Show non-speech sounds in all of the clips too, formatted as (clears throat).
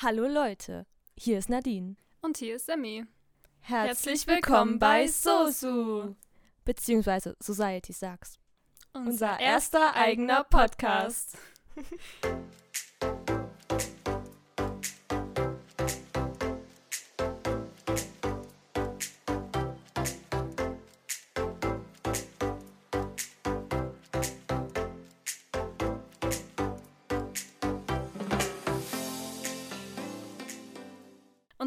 Hallo Leute, hier ist Nadine. Und hier ist Sammy. Herzlich willkommen bei SOSU, beziehungsweise Society Sucks. Unser erster eigener Podcast. (laughs)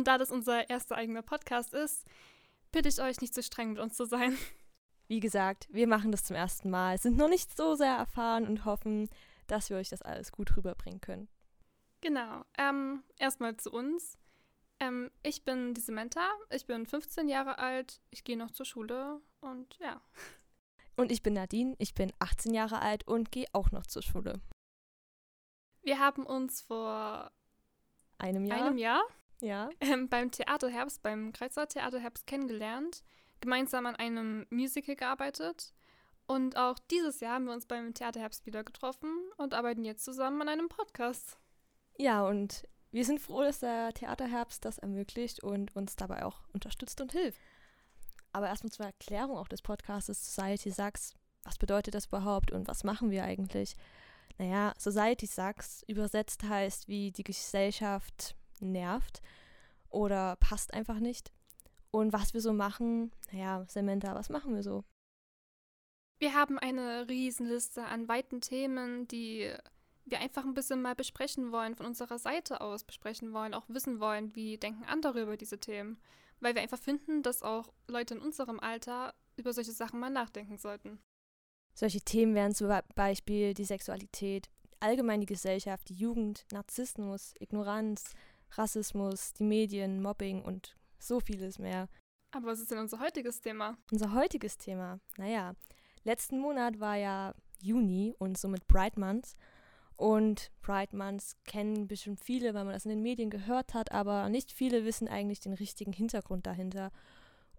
da das unser erster eigener Podcast ist, bitte ich euch nicht zu streng mit uns zu sein. Wie gesagt, wir machen das zum ersten Mal, sind noch nicht so sehr erfahren und hoffen, dass wir euch das alles gut rüberbringen können. Genau. Ähm, erstmal zu uns. Ähm, ich bin die Samantha, ich bin 15 Jahre alt, ich gehe noch zur Schule und ja. Und ich bin Nadine, ich bin 18 Jahre alt und gehe auch noch zur Schule. Wir haben uns vor Einem Jahr? einem Jahr Ja. ähm, beim Theaterherbst, beim Kreuzer Theaterherbst kennengelernt, gemeinsam an einem Musical gearbeitet. Und auch dieses Jahr haben wir uns beim Theaterherbst wieder getroffen und arbeiten jetzt zusammen an einem Podcast. Ja, und wir sind froh, dass der Theaterherbst das ermöglicht und uns dabei auch unterstützt und hilft. Aber erstmal zur Erklärung auch des Podcasts Society Sucks. Was bedeutet das überhaupt und was machen wir eigentlich? Naja, Society Sucks übersetzt heißt, wie die Gesellschaft nervt oder passt einfach nicht. Und was wir so machen, naja, Samantha, was machen wir so? Wir haben eine Riesenliste an weiten Themen, die wir einfach ein bisschen mal besprechen wollen, von unserer Seite aus besprechen wollen, auch wissen wollen, wie denken andere über diese Themen. Weil wir einfach finden, dass auch Leute in unserem Alter über solche Sachen mal nachdenken sollten. Solche Themen wären zum Beispiel die Sexualität, allgemein die Gesellschaft, die Jugend, Narzissmus, Ignoranz, Rassismus, die Medien, Mobbing und so vieles mehr. Aber was ist denn unser heutiges Thema? Unser heutiges Thema, naja, letzten Monat war ja Juni und somit Pride Month. Und Pride Months kennen bestimmt viele, weil man das in den Medien gehört hat, aber nicht viele wissen eigentlich den richtigen Hintergrund dahinter.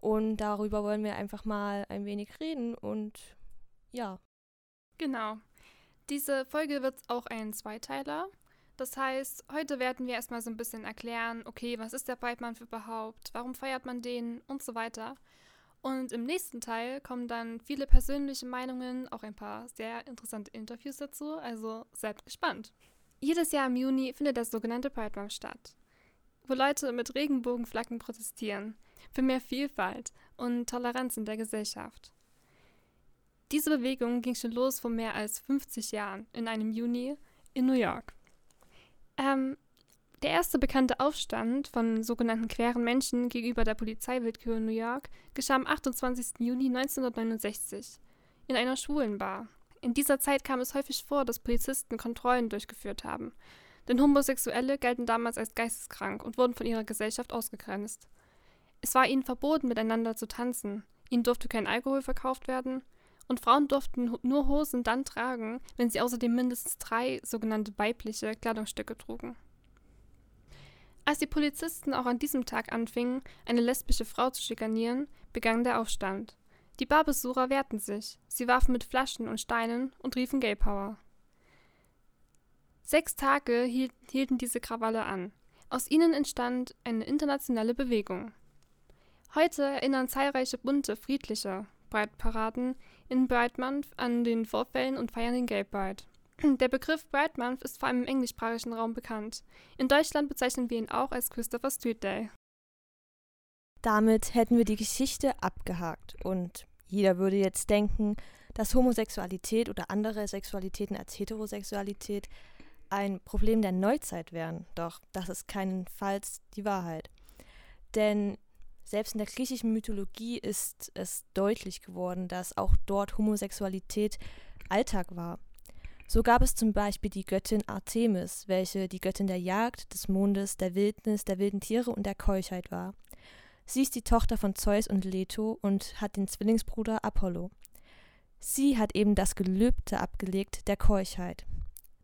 Und darüber wollen wir einfach mal ein wenig reden und ja, Genau. Diese Folge wird auch ein Zweiteiler. Das heißt, heute werden wir erstmal so ein bisschen erklären, okay, was ist der Pride Month überhaupt, warum feiert man den und so weiter. Und im nächsten Teil kommen dann viele persönliche Meinungen, auch ein paar sehr interessante Interviews dazu, also seid gespannt. Jedes Jahr im Juni findet der sogenannte Pride Month statt, wo Leute mit Regenbogenflaggen protestieren, für mehr Vielfalt und Toleranz in der Gesellschaft. Diese Bewegung ging schon los vor mehr als 50 Jahren in einem Juni in New York. Ähm, der erste bekannte Aufstand von sogenannten queeren Menschen gegenüber der Polizeiwillkür in New York geschah am 28. Juni 1969 in einer schwulen Bar. In dieser Zeit kam es häufig vor, dass Polizisten Kontrollen durchgeführt haben, denn Homosexuelle galten damals als geisteskrank und wurden von ihrer Gesellschaft ausgegrenzt. Es war ihnen verboten, miteinander zu tanzen, ihnen durfte kein Alkohol verkauft werden und Frauen durften nur Hosen dann tragen, wenn sie außerdem mindestens drei sogenannte weibliche Kleidungsstücke trugen. Als die Polizisten auch an diesem Tag anfingen, eine lesbische Frau zu schikanieren, begann der Aufstand. Die Barbesucher wehrten sich, sie warfen mit Flaschen und Steinen und riefen Gay Power. Sechs Tage hielt, hielten diese Krawalle an. Aus ihnen entstand eine internationale Bewegung. Heute erinnern zahlreiche bunte, friedliche Pride-Paraden in Month an den Vorfällen und feiern den Gay Pride. (clears throat) Der Begriff Month ist vor allem im englischsprachigen Raum bekannt. In Deutschland bezeichnen wir ihn auch als Christopher Street Day. damit hätten wir die Geschichte abgehakt und jeder würde jetzt denken, dass Homosexualität oder andere Sexualitäten als Heterosexualität ein Problem der Neuzeit wären. Doch das ist keinenfalls die Wahrheit. Denn selbst in der griechischen Mythologie ist es deutlich geworden, dass auch dort Homosexualität Alltag war. So gab es zum Beispiel die Göttin Artemis, welche die Göttin der Jagd, des Mondes, der Wildnis, der wilden Tiere und der Keuschheit war. Sie ist die Tochter von Zeus und Leto und hat den Zwillingsbruder Apollo. Sie hat eben das Gelübde abgelegt der Keuschheit,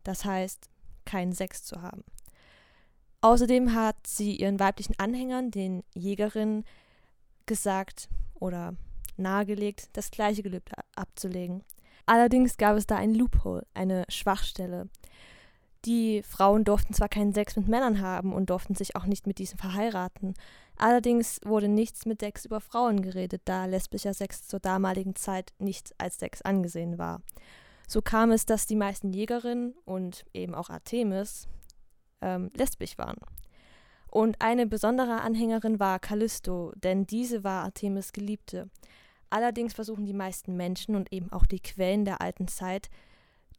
das heißt, keinen Sex zu haben. Außerdem hat sie ihren weiblichen Anhängern, den Jägerinnen, gesagt oder nahegelegt, das gleiche Gelübde abzulegen. Allerdings gab es da ein Loophole, eine Schwachstelle. Die Frauen durften zwar keinen Sex mit Männern haben und durften sich auch nicht mit diesen verheiraten. Allerdings wurde nichts mit Sex über Frauen geredet, da lesbischer Sex zur damaligen Zeit nicht als Sex angesehen war. So kam es, dass die meisten Jägerinnen und eben auch Artemis ähm, lesbisch waren. Und eine besondere Anhängerin war Callisto, denn diese war Artemis Geliebte. Allerdings versuchen die meisten Menschen und eben auch die Quellen der alten Zeit,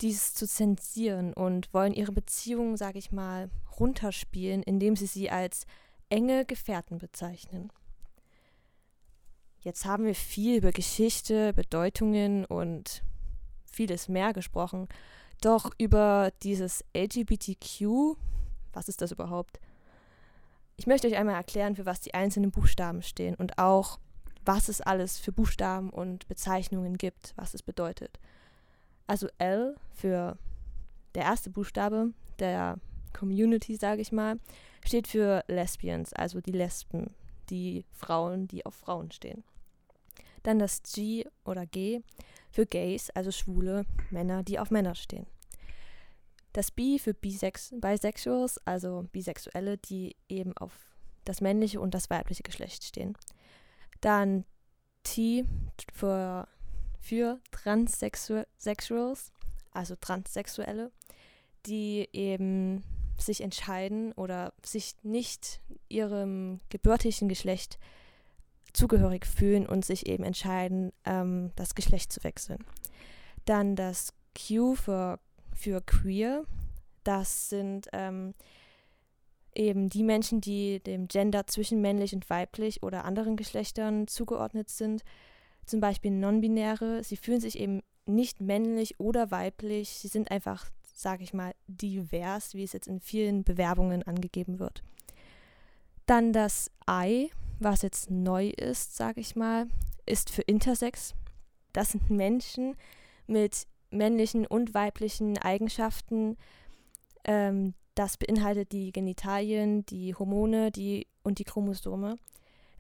dies zu zensieren und wollen ihre Beziehungen, sage ich mal, runterspielen, indem sie sie als enge Gefährten bezeichnen. Jetzt haben wir viel über Geschichte, Bedeutungen und vieles mehr gesprochen. Doch über dieses LGBTQ, was ist das überhaupt? Ich möchte euch einmal erklären, für was die einzelnen Buchstaben stehen und auch, was es alles für Buchstaben und Bezeichnungen gibt, was es bedeutet. Also L für der erste Buchstabe der Community, sage ich mal, steht für Lesbians, also die Lesben, die Frauen, die auf Frauen stehen. Dann das G oder G für Gays, also schwule Männer, die auf Männer stehen. Das B für Bisex Bisexuals, also Bisexuelle, die eben auf das männliche und das weibliche Geschlecht stehen. Dann T für, für Transsexuals, also Transsexuelle, die eben sich entscheiden oder sich nicht ihrem gebürtigen Geschlecht zugehörig fühlen und sich eben entscheiden, ähm, das Geschlecht zu wechseln. Dann das Q für, für queer. Das sind ähm, eben die Menschen, die dem Gender zwischen männlich und weiblich oder anderen Geschlechtern zugeordnet sind. Zum Beispiel Non-Binäre. Sie fühlen sich eben nicht männlich oder weiblich. Sie sind einfach sage ich mal, divers, wie es jetzt in vielen Bewerbungen angegeben wird. Dann das I, was jetzt neu ist, sage ich mal, ist für Intersex. Das sind Menschen mit männlichen und weiblichen Eigenschaften. Ähm, das beinhaltet die Genitalien, die Hormone die, und die Chromosome.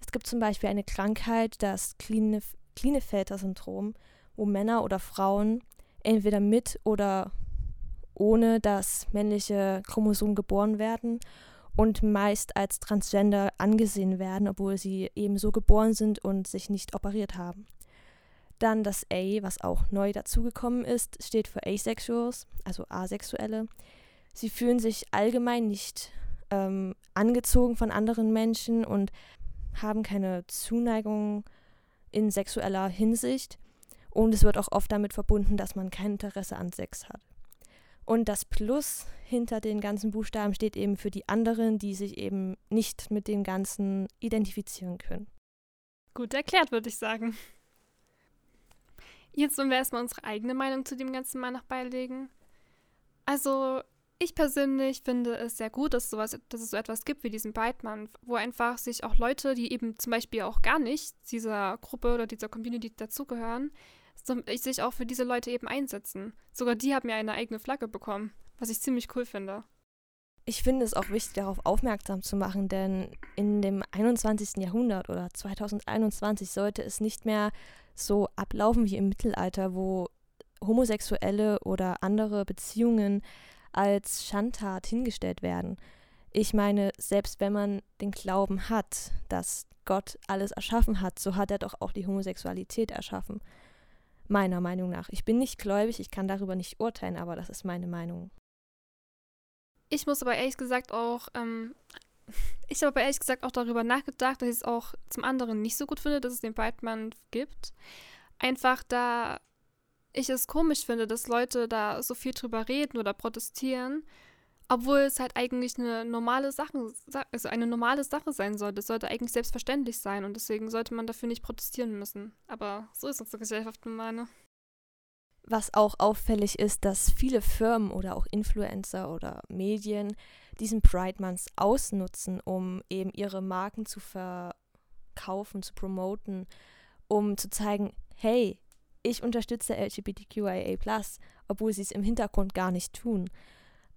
Es gibt zum Beispiel eine Krankheit, das Klinefelter-Syndrom, wo Männer oder Frauen entweder mit oder ohne das männliche Chromosom geboren werden und meist als Transgender angesehen werden, obwohl sie eben so geboren sind und sich nicht operiert haben. Dann das A, was auch neu dazugekommen ist, steht für Asexuals, also Asexuelle. Sie fühlen sich allgemein nicht ähm, angezogen von anderen Menschen und haben keine Zuneigung in sexueller Hinsicht. Und es wird auch oft damit verbunden, dass man kein Interesse an Sex hat. Und das Plus hinter den ganzen Buchstaben steht eben für die anderen, die sich eben nicht mit dem Ganzen identifizieren können. Gut erklärt, würde ich sagen. Jetzt wollen wir erstmal unsere eigene Meinung zu dem Ganzen mal noch beilegen. Also, ich persönlich finde es sehr gut, dass, sowas, dass es so etwas gibt wie diesen Brightman, wo einfach sich auch Leute, die eben zum Beispiel auch gar nicht dieser Gruppe oder dieser Community dazugehören, sich auch für diese Leute eben einsetzen. Sogar die haben ja eine eigene Flagge bekommen, was ich ziemlich cool finde. Ich finde es auch wichtig, darauf aufmerksam zu machen, denn in dem 21. Jahrhundert oder 2021 sollte es nicht mehr so ablaufen wie im Mittelalter, wo homosexuelle oder andere Beziehungen als Schandtat hingestellt werden. Ich meine, selbst wenn man den Glauben hat, dass Gott alles erschaffen hat, so hat er doch auch die Homosexualität erschaffen meiner Meinung nach. Ich bin nicht gläubig, ich kann darüber nicht urteilen, aber das ist meine Meinung. Ich muss aber ehrlich gesagt auch, ähm, (laughs) ich habe aber ehrlich gesagt auch darüber nachgedacht, dass ich es auch zum anderen nicht so gut finde, dass es den Brightman gibt. Einfach da ich es komisch finde, dass Leute da so viel drüber reden oder protestieren obwohl es halt eigentlich eine normale Sache, also eine normale Sache sein sollte. Es sollte eigentlich selbstverständlich sein und deswegen sollte man dafür nicht protestieren müssen. Aber so ist unsere Gesellschaft nun meine. Was auch auffällig ist, dass viele Firmen oder auch Influencer oder Medien diesen Pride Month ausnutzen, um eben ihre Marken zu verkaufen, zu promoten, um zu zeigen, hey, ich unterstütze LGBTQIA+, obwohl sie es im Hintergrund gar nicht tun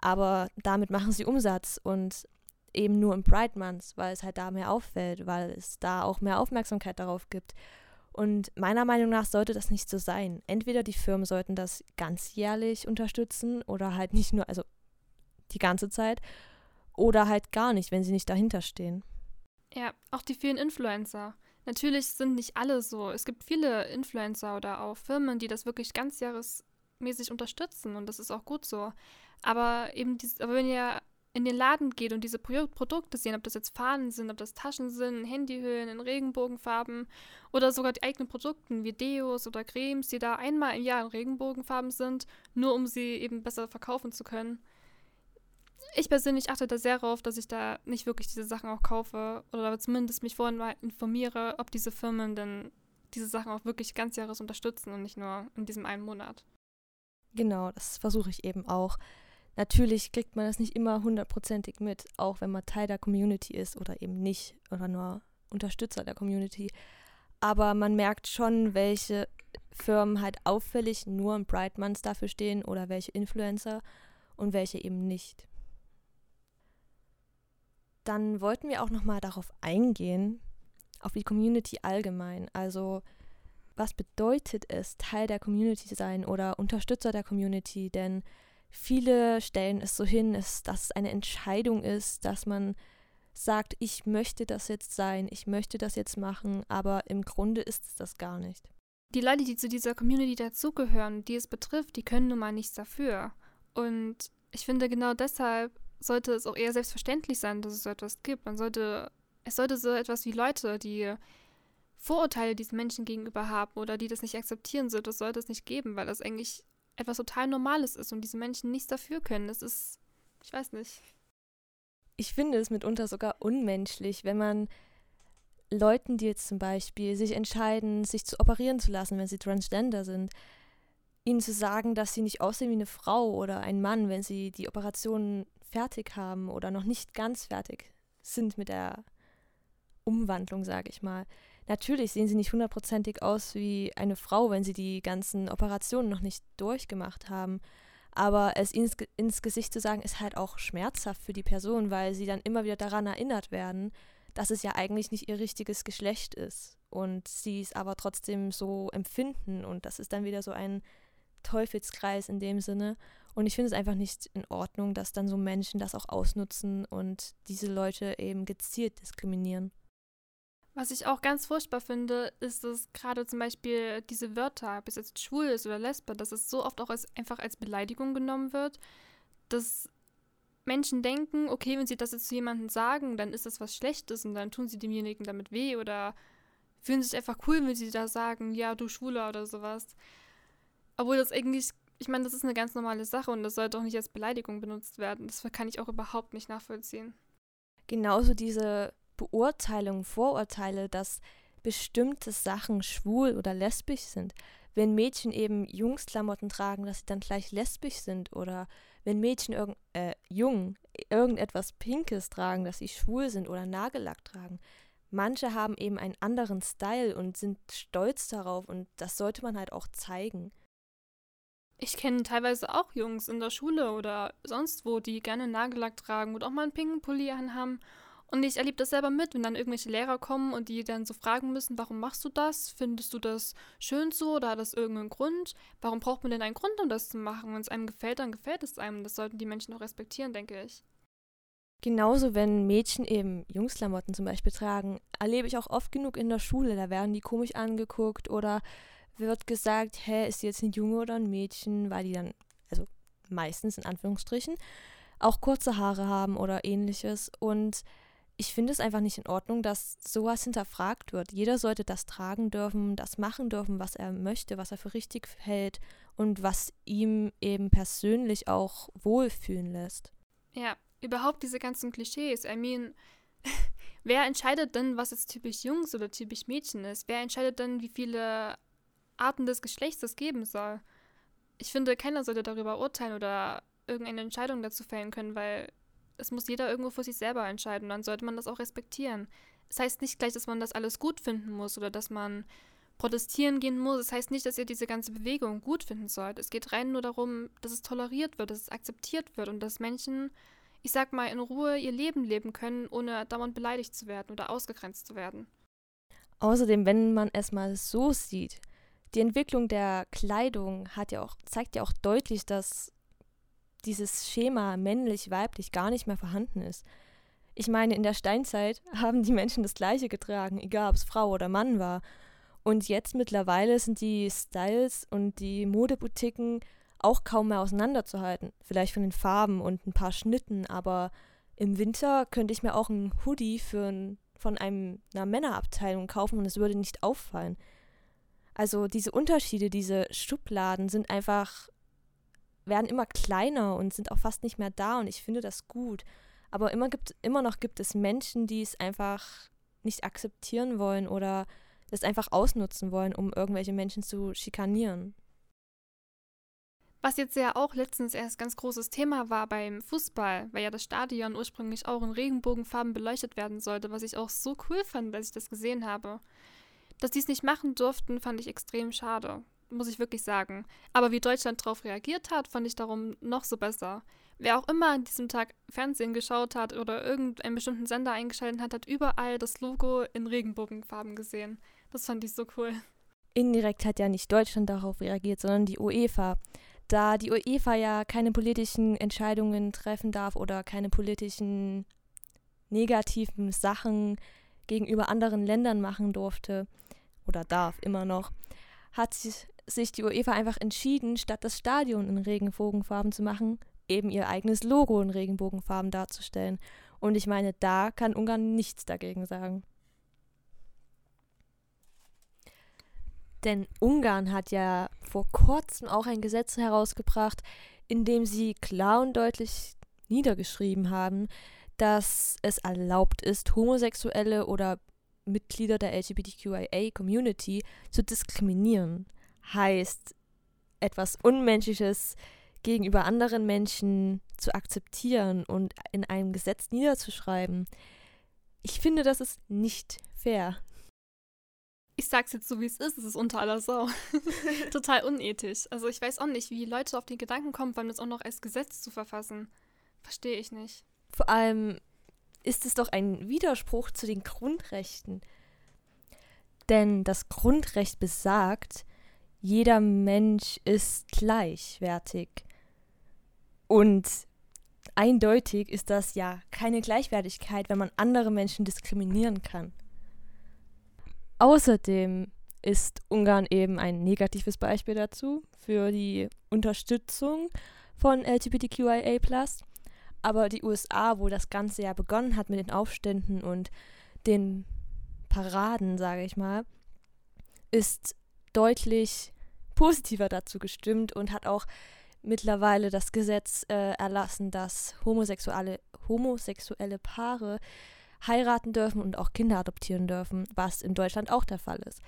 aber damit machen sie Umsatz und eben nur im Pride Month, weil es halt da mehr auffällt, weil es da auch mehr Aufmerksamkeit darauf gibt. Und meiner Meinung nach sollte das nicht so sein. Entweder die Firmen sollten das ganzjährlich unterstützen oder halt nicht nur, also die ganze Zeit oder halt gar nicht, wenn sie nicht dahinter stehen. Ja, auch die vielen Influencer. Natürlich sind nicht alle so. Es gibt viele Influencer oder auch Firmen, die das wirklich ganzjahresmäßig unterstützen und das ist auch gut so. Aber eben, dies, aber wenn ihr in den Laden geht und diese Pro Produkte sehen, ob das jetzt Fahnen sind, ob das Taschen sind, Handyhüllen in Regenbogenfarben oder sogar die eigenen Produkte wie Deos oder Cremes, die da einmal im Jahr in Regenbogenfarben sind, nur um sie eben besser verkaufen zu können. Ich persönlich achte da sehr darauf, dass ich da nicht wirklich diese Sachen auch kaufe oder zumindest mich vorhin mal informiere, ob diese Firmen denn diese Sachen auch wirklich ganzjahres unterstützen und nicht nur in diesem einen Monat. Genau, das versuche ich eben auch. Natürlich kriegt man das nicht immer hundertprozentig mit, auch wenn man Teil der Community ist oder eben nicht oder nur Unterstützer der Community. Aber man merkt schon, welche Firmen halt auffällig nur im Bright Month dafür stehen oder welche Influencer und welche eben nicht. Dann wollten wir auch nochmal darauf eingehen, auf die Community allgemein. Also was bedeutet es, Teil der Community zu sein oder Unterstützer der Community? Denn Viele stellen es so hin, dass es eine Entscheidung ist, dass man sagt, ich möchte das jetzt sein, ich möchte das jetzt machen, aber im Grunde ist es das gar nicht. Die Leute, die zu dieser Community dazugehören, die es betrifft, die können nun mal nichts dafür. Und ich finde, genau deshalb sollte es auch eher selbstverständlich sein, dass es so etwas gibt. Man sollte, es sollte so etwas wie Leute, die Vorurteile diesen Menschen gegenüber haben oder die das nicht akzeptieren, so das sollte es nicht geben, weil das eigentlich etwas total Normales ist und diese Menschen nichts dafür können. Das ist, ich weiß nicht. Ich finde es mitunter sogar unmenschlich, wenn man Leuten, die jetzt zum Beispiel sich entscheiden, sich zu operieren zu lassen, wenn sie transgender sind, ihnen zu sagen, dass sie nicht aussehen wie eine Frau oder ein Mann, wenn sie die Operation fertig haben oder noch nicht ganz fertig sind mit der Umwandlung, sage ich mal. Natürlich sehen sie nicht hundertprozentig aus wie eine Frau, wenn sie die ganzen Operationen noch nicht durchgemacht haben. Aber es ins, ins Gesicht zu sagen, ist halt auch schmerzhaft für die Person, weil sie dann immer wieder daran erinnert werden, dass es ja eigentlich nicht ihr richtiges Geschlecht ist. Und sie es aber trotzdem so empfinden. Und das ist dann wieder so ein Teufelskreis in dem Sinne. Und ich finde es einfach nicht in Ordnung, dass dann so Menschen das auch ausnutzen und diese Leute eben gezielt diskriminieren. Was ich auch ganz furchtbar finde, ist, dass gerade zum Beispiel diese Wörter, ob es jetzt schwul ist oder lesbe, dass es so oft auch als, einfach als Beleidigung genommen wird, dass Menschen denken, okay, wenn sie das jetzt zu jemandem sagen, dann ist das was Schlechtes und dann tun sie demjenigen damit weh oder fühlen sich einfach cool, wenn sie da sagen, ja, du Schwuler oder sowas. Obwohl das eigentlich, ich meine, das ist eine ganz normale Sache und das sollte auch nicht als Beleidigung benutzt werden. Das kann ich auch überhaupt nicht nachvollziehen. Genauso diese Beurteilungen, Vorurteile, dass bestimmte Sachen schwul oder lesbisch sind. Wenn Mädchen eben Jungsklamotten tragen, dass sie dann gleich lesbisch sind oder wenn Mädchen irgend, äh, jung irgendetwas Pinkes tragen, dass sie schwul sind oder Nagellack tragen. Manche haben eben einen anderen Style und sind stolz darauf und das sollte man halt auch zeigen. Ich kenne teilweise auch Jungs in der Schule oder sonst wo, die gerne Nagellack tragen und auch mal einen pinken Pulli anhaben und ich erlebe das selber mit, wenn dann irgendwelche Lehrer kommen und die dann so fragen müssen, warum machst du das? Findest du das schön so oder hat das irgendeinen Grund? Warum braucht man denn einen Grund, um das zu machen? Wenn es einem gefällt, dann gefällt es einem. Das sollten die Menschen auch respektieren, denke ich. Genauso, wenn Mädchen eben Jungsklamotten zum Beispiel tragen, erlebe ich auch oft genug in der Schule. Da werden die komisch angeguckt oder wird gesagt, hä, ist die jetzt ein Junge oder ein Mädchen, weil die dann, also meistens in Anführungsstrichen, auch kurze Haare haben oder ähnliches. Und ich finde es einfach nicht in Ordnung, dass sowas hinterfragt wird. Jeder sollte das tragen dürfen, das machen dürfen, was er möchte, was er für richtig hält und was ihm eben persönlich auch wohlfühlen lässt. Ja, überhaupt diese ganzen Klischees. I mean, (laughs) wer entscheidet denn, was jetzt typisch Jungs oder typisch Mädchen ist? Wer entscheidet denn, wie viele Arten des Geschlechts es geben soll? Ich finde, keiner sollte darüber urteilen oder irgendeine Entscheidung dazu fällen können, weil es muss jeder irgendwo für sich selber entscheiden. Dann sollte man das auch respektieren. Es das heißt nicht gleich, dass man das alles gut finden muss oder dass man protestieren gehen muss. Es das heißt nicht, dass ihr diese ganze Bewegung gut finden sollt. Es geht rein nur darum, dass es toleriert wird, dass es akzeptiert wird und dass Menschen, ich sag mal, in Ruhe ihr Leben leben können, ohne dauernd beleidigt zu werden oder ausgegrenzt zu werden. Außerdem, wenn man es mal so sieht, die Entwicklung der Kleidung hat ja auch, zeigt ja auch deutlich, dass dieses Schema männlich-weiblich gar nicht mehr vorhanden ist. Ich meine, in der Steinzeit haben die Menschen das Gleiche getragen, egal ob es Frau oder Mann war. Und jetzt mittlerweile sind die Styles und die Modeboutiquen auch kaum mehr auseinanderzuhalten. Vielleicht von den Farben und ein paar Schnitten, aber im Winter könnte ich mir auch einen Hoodie für ein, von einem, einer Männerabteilung kaufen und es würde nicht auffallen. Also diese Unterschiede, diese Schubladen sind einfach, werden immer kleiner und sind auch fast nicht mehr da und ich finde das gut. Aber immer, gibt, immer noch gibt es Menschen, die es einfach nicht akzeptieren wollen oder es einfach ausnutzen wollen, um irgendwelche Menschen zu schikanieren. Was jetzt ja auch letztens erst ganz großes Thema war beim Fußball, weil ja das Stadion ursprünglich auch in Regenbogenfarben beleuchtet werden sollte, was ich auch so cool fand, als ich das gesehen habe. Dass die es nicht machen durften, fand ich extrem schade, muss ich wirklich sagen. Aber wie Deutschland darauf reagiert hat, fand ich darum noch so besser. Wer auch immer an diesem Tag Fernsehen geschaut hat oder irgendeinen bestimmten Sender eingeschaltet hat, hat überall das Logo in Regenbogenfarben gesehen. Das fand ich so cool. Indirekt hat ja nicht Deutschland darauf reagiert, sondern die UEFA da die UEFA ja keine politischen Entscheidungen treffen darf oder keine politischen negativen Sachen gegenüber anderen Ländern machen durfte oder darf immer noch, hat sich die UEFA einfach entschieden, statt das Stadion in Regenbogenfarben zu machen, eben ihr eigenes Logo in Regenbogenfarben darzustellen. Und ich meine, da kann Ungarn nichts dagegen sagen. Denn Ungarn hat ja vor kurzem auch ein Gesetz herausgebracht, in dem sie klar und deutlich niedergeschrieben haben, dass es erlaubt ist, Homosexuelle oder Mitglieder der LGBTQIA-Community zu diskriminieren. Heißt, etwas Unmenschliches gegenüber anderen Menschen zu akzeptieren und in einem Gesetz niederzuschreiben. Ich finde, das ist nicht fair ich sag's jetzt so, wie es ist, es ist unter aller Sau. (laughs) Total unethisch. Also ich weiß auch nicht, wie Leute auf den Gedanken kommen, beim das auch noch als Gesetz zu verfassen. Verstehe ich nicht. Vor allem ist es doch ein Widerspruch zu den Grundrechten. Denn das Grundrecht besagt, jeder Mensch ist gleichwertig. Und eindeutig ist das ja keine Gleichwertigkeit, wenn man andere Menschen diskriminieren kann. Außerdem ist Ungarn eben ein negatives Beispiel dazu für die Unterstützung von LGBTQIA. Aber die USA, wo das Ganze ja begonnen hat mit den Aufständen und den Paraden, sage ich mal, ist deutlich positiver dazu gestimmt und hat auch mittlerweile das Gesetz äh, erlassen, dass homosexuelle, homosexuelle Paare heiraten dürfen und auch Kinder adoptieren dürfen, was in Deutschland auch der Fall ist.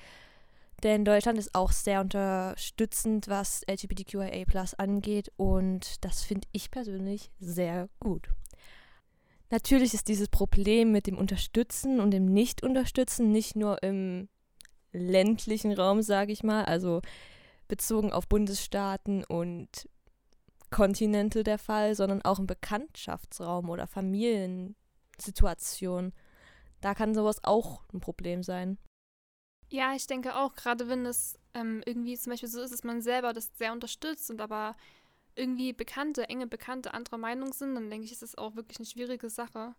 Denn Deutschland ist auch sehr unterstützend, was LGBTQIA angeht und das finde ich persönlich sehr gut. Natürlich ist dieses Problem mit dem Unterstützen und dem Nicht-Unterstützen nicht nur im ländlichen Raum, sage ich mal, also bezogen auf Bundesstaaten und Kontinente der Fall, sondern auch im Bekanntschaftsraum oder Familien, Situation. Da kann sowas auch ein Problem sein. Ja, ich denke auch, gerade wenn es ähm, irgendwie zum Beispiel so ist, dass man selber das sehr unterstützt und aber irgendwie Bekannte, enge Bekannte anderer Meinung sind, dann denke ich, ist es auch wirklich eine schwierige Sache.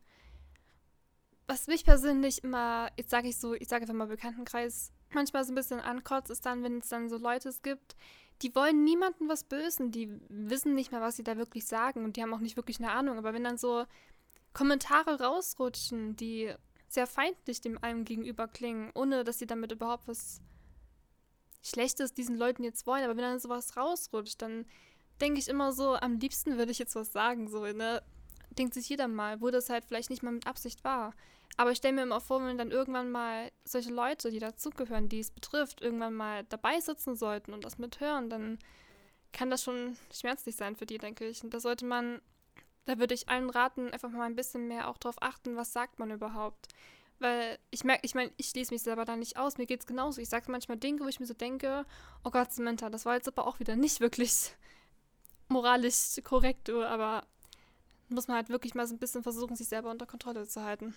Was mich persönlich immer, jetzt sage ich so, ich sage einfach mal Bekanntenkreis, manchmal so ein bisschen ankotzt, ist dann, wenn es dann so Leute gibt, die wollen niemandem was Bösen, die wissen nicht mehr, was sie da wirklich sagen und die haben auch nicht wirklich eine Ahnung. Aber wenn dann so Kommentare rausrutschen, die sehr feindlich dem einem gegenüber klingen, ohne dass sie damit überhaupt was Schlechtes diesen Leuten jetzt wollen. Aber wenn dann sowas rausrutscht, dann denke ich immer so, am liebsten würde ich jetzt was sagen, so, ne? Denkt sich jeder mal, wo das halt vielleicht nicht mal mit Absicht war. Aber ich stelle mir immer vor, wenn dann irgendwann mal solche Leute, die dazugehören, die es betrifft, irgendwann mal dabei sitzen sollten und das mithören, dann kann das schon schmerzlich sein für die, denke ich. Und da sollte man da würde ich allen raten, einfach mal ein bisschen mehr auch drauf achten, was sagt man überhaupt. Weil ich merke, ich meine, ich schließe mich selber da nicht aus. Mir geht es genauso. Ich sage manchmal Dinge, wo ich mir so denke, oh Gott, Samantha, das war jetzt aber auch wieder nicht wirklich moralisch korrekt, aber muss man halt wirklich mal so ein bisschen versuchen, sich selber unter Kontrolle zu halten.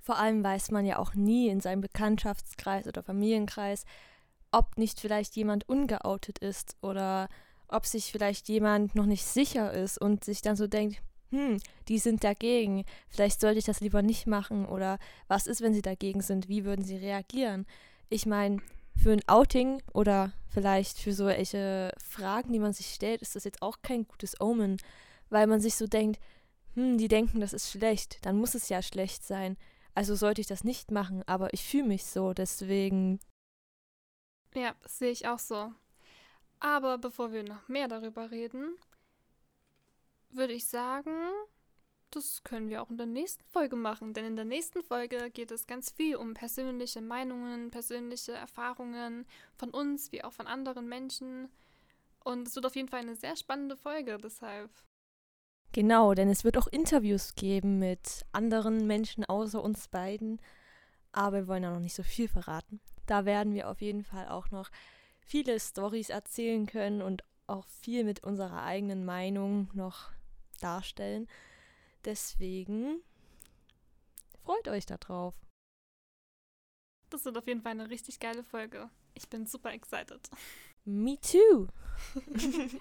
Vor allem weiß man ja auch nie in seinem Bekanntschaftskreis oder Familienkreis, ob nicht vielleicht jemand ungeoutet ist oder ob sich vielleicht jemand noch nicht sicher ist und sich dann so denkt, hm, die sind dagegen, vielleicht sollte ich das lieber nicht machen oder was ist, wenn sie dagegen sind, wie würden sie reagieren? Ich meine, für ein Outing oder vielleicht für solche Fragen, die man sich stellt, ist das jetzt auch kein gutes Omen, weil man sich so denkt, hm, die denken, das ist schlecht, dann muss es ja schlecht sein. Also sollte ich das nicht machen, aber ich fühle mich so, deswegen. Ja, sehe ich auch so. Aber bevor wir noch mehr darüber reden, würde ich sagen, das können wir auch in der nächsten Folge machen. Denn in der nächsten Folge geht es ganz viel um persönliche Meinungen, persönliche Erfahrungen von uns wie auch von anderen Menschen. Und es wird auf jeden Fall eine sehr spannende Folge, deshalb. Genau, denn es wird auch Interviews geben mit anderen Menschen außer uns beiden. Aber wir wollen ja noch nicht so viel verraten. Da werden wir auf jeden Fall auch noch viele Stories erzählen können und auch viel mit unserer eigenen Meinung noch darstellen. Deswegen freut euch darauf. Das wird auf jeden Fall eine richtig geile Folge. Ich bin super excited. Me too. (laughs)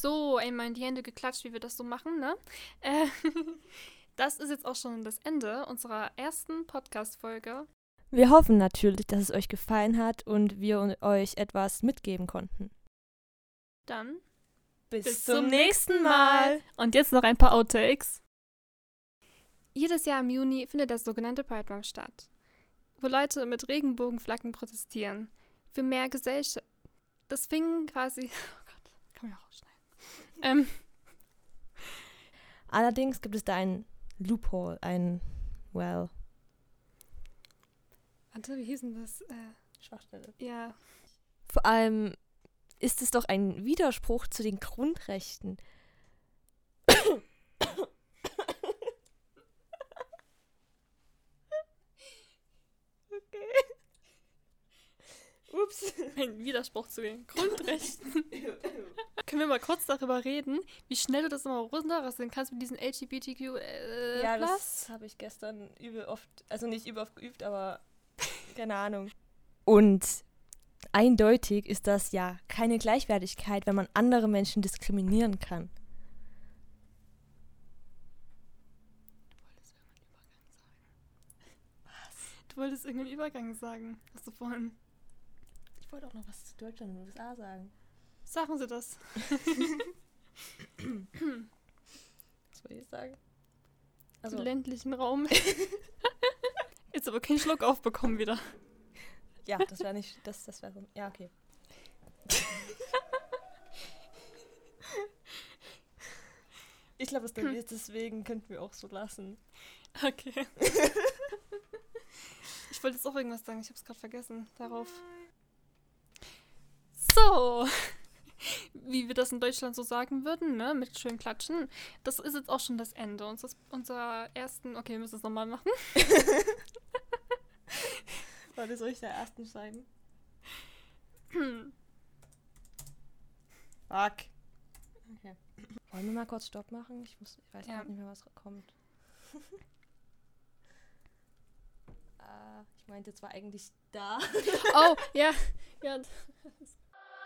so, einmal in die Hände geklatscht, wie wir das so machen, ne? Äh, (laughs) das ist jetzt auch schon das Ende unserer ersten Podcast-Folge. Wir hoffen natürlich, dass es euch gefallen hat und wir euch etwas mitgeben konnten. Dann bis, bis zum nächsten Mal. Und jetzt noch ein paar Outtakes. Jedes Jahr im Juni findet das sogenannte Pride Month statt, wo Leute mit Regenbogenflaggen protestieren. Für mehr Gesellschaft. Das fing quasi. (laughs) Oh Gott, kann man ja rausschneiden. Ähm. Allerdings gibt es da ein Loophole, ein Well. Warte, wie hieß denn das? Äh, Schwachstelle. Ja. Vor allem ist es doch ein Widerspruch zu den Grundrechten. (laughs) Ein Widerspruch zu den Grundrechten. (laughs) Können wir mal kurz darüber reden, wie schnell du das immer runterrasseln kannst mit diesen LGBTQ. Äh, ja, das habe ich gestern übel oft, also nicht übel oft geübt, aber (laughs) keine Ahnung. Und eindeutig ist das ja keine Gleichwertigkeit, wenn man andere Menschen diskriminieren kann. Du wolltest irgendeinen Übergang sagen. Hast du vorhin. Ich wollte auch noch was zu Deutschland und USA sagen. Sagen Sie das. was soll ich sagen? Also ländlichen Raum. (laughs) Jetzt aber keinen Schluck aufbekommen wieder. Ja, das wäre nicht. Das, das wäre so. Ja, okay. (laughs) ich glaube, hm. deswegen könnten wir auch so lassen. Okay. (laughs) ich wollte jetzt auch irgendwas sagen, ich habe es gerade vergessen. Darauf. So. (laughs) Wie wir das in Deutschland so sagen würden, ne? Mit schön klatschen. Das ist jetzt auch schon das Ende unseres, unserer ersten. Okay, wir müssen es nochmal machen. (laughs) Warte, soll ich der ersten zeigen? (clears throat) Fuck. Okay. Wollen wir mal kurz Stopp machen? Ich, muss, ich weiß ja. nicht mehr, was kommt. uh, (laughs) ich meinte zwar eigentlich da. oh, ja. Ja.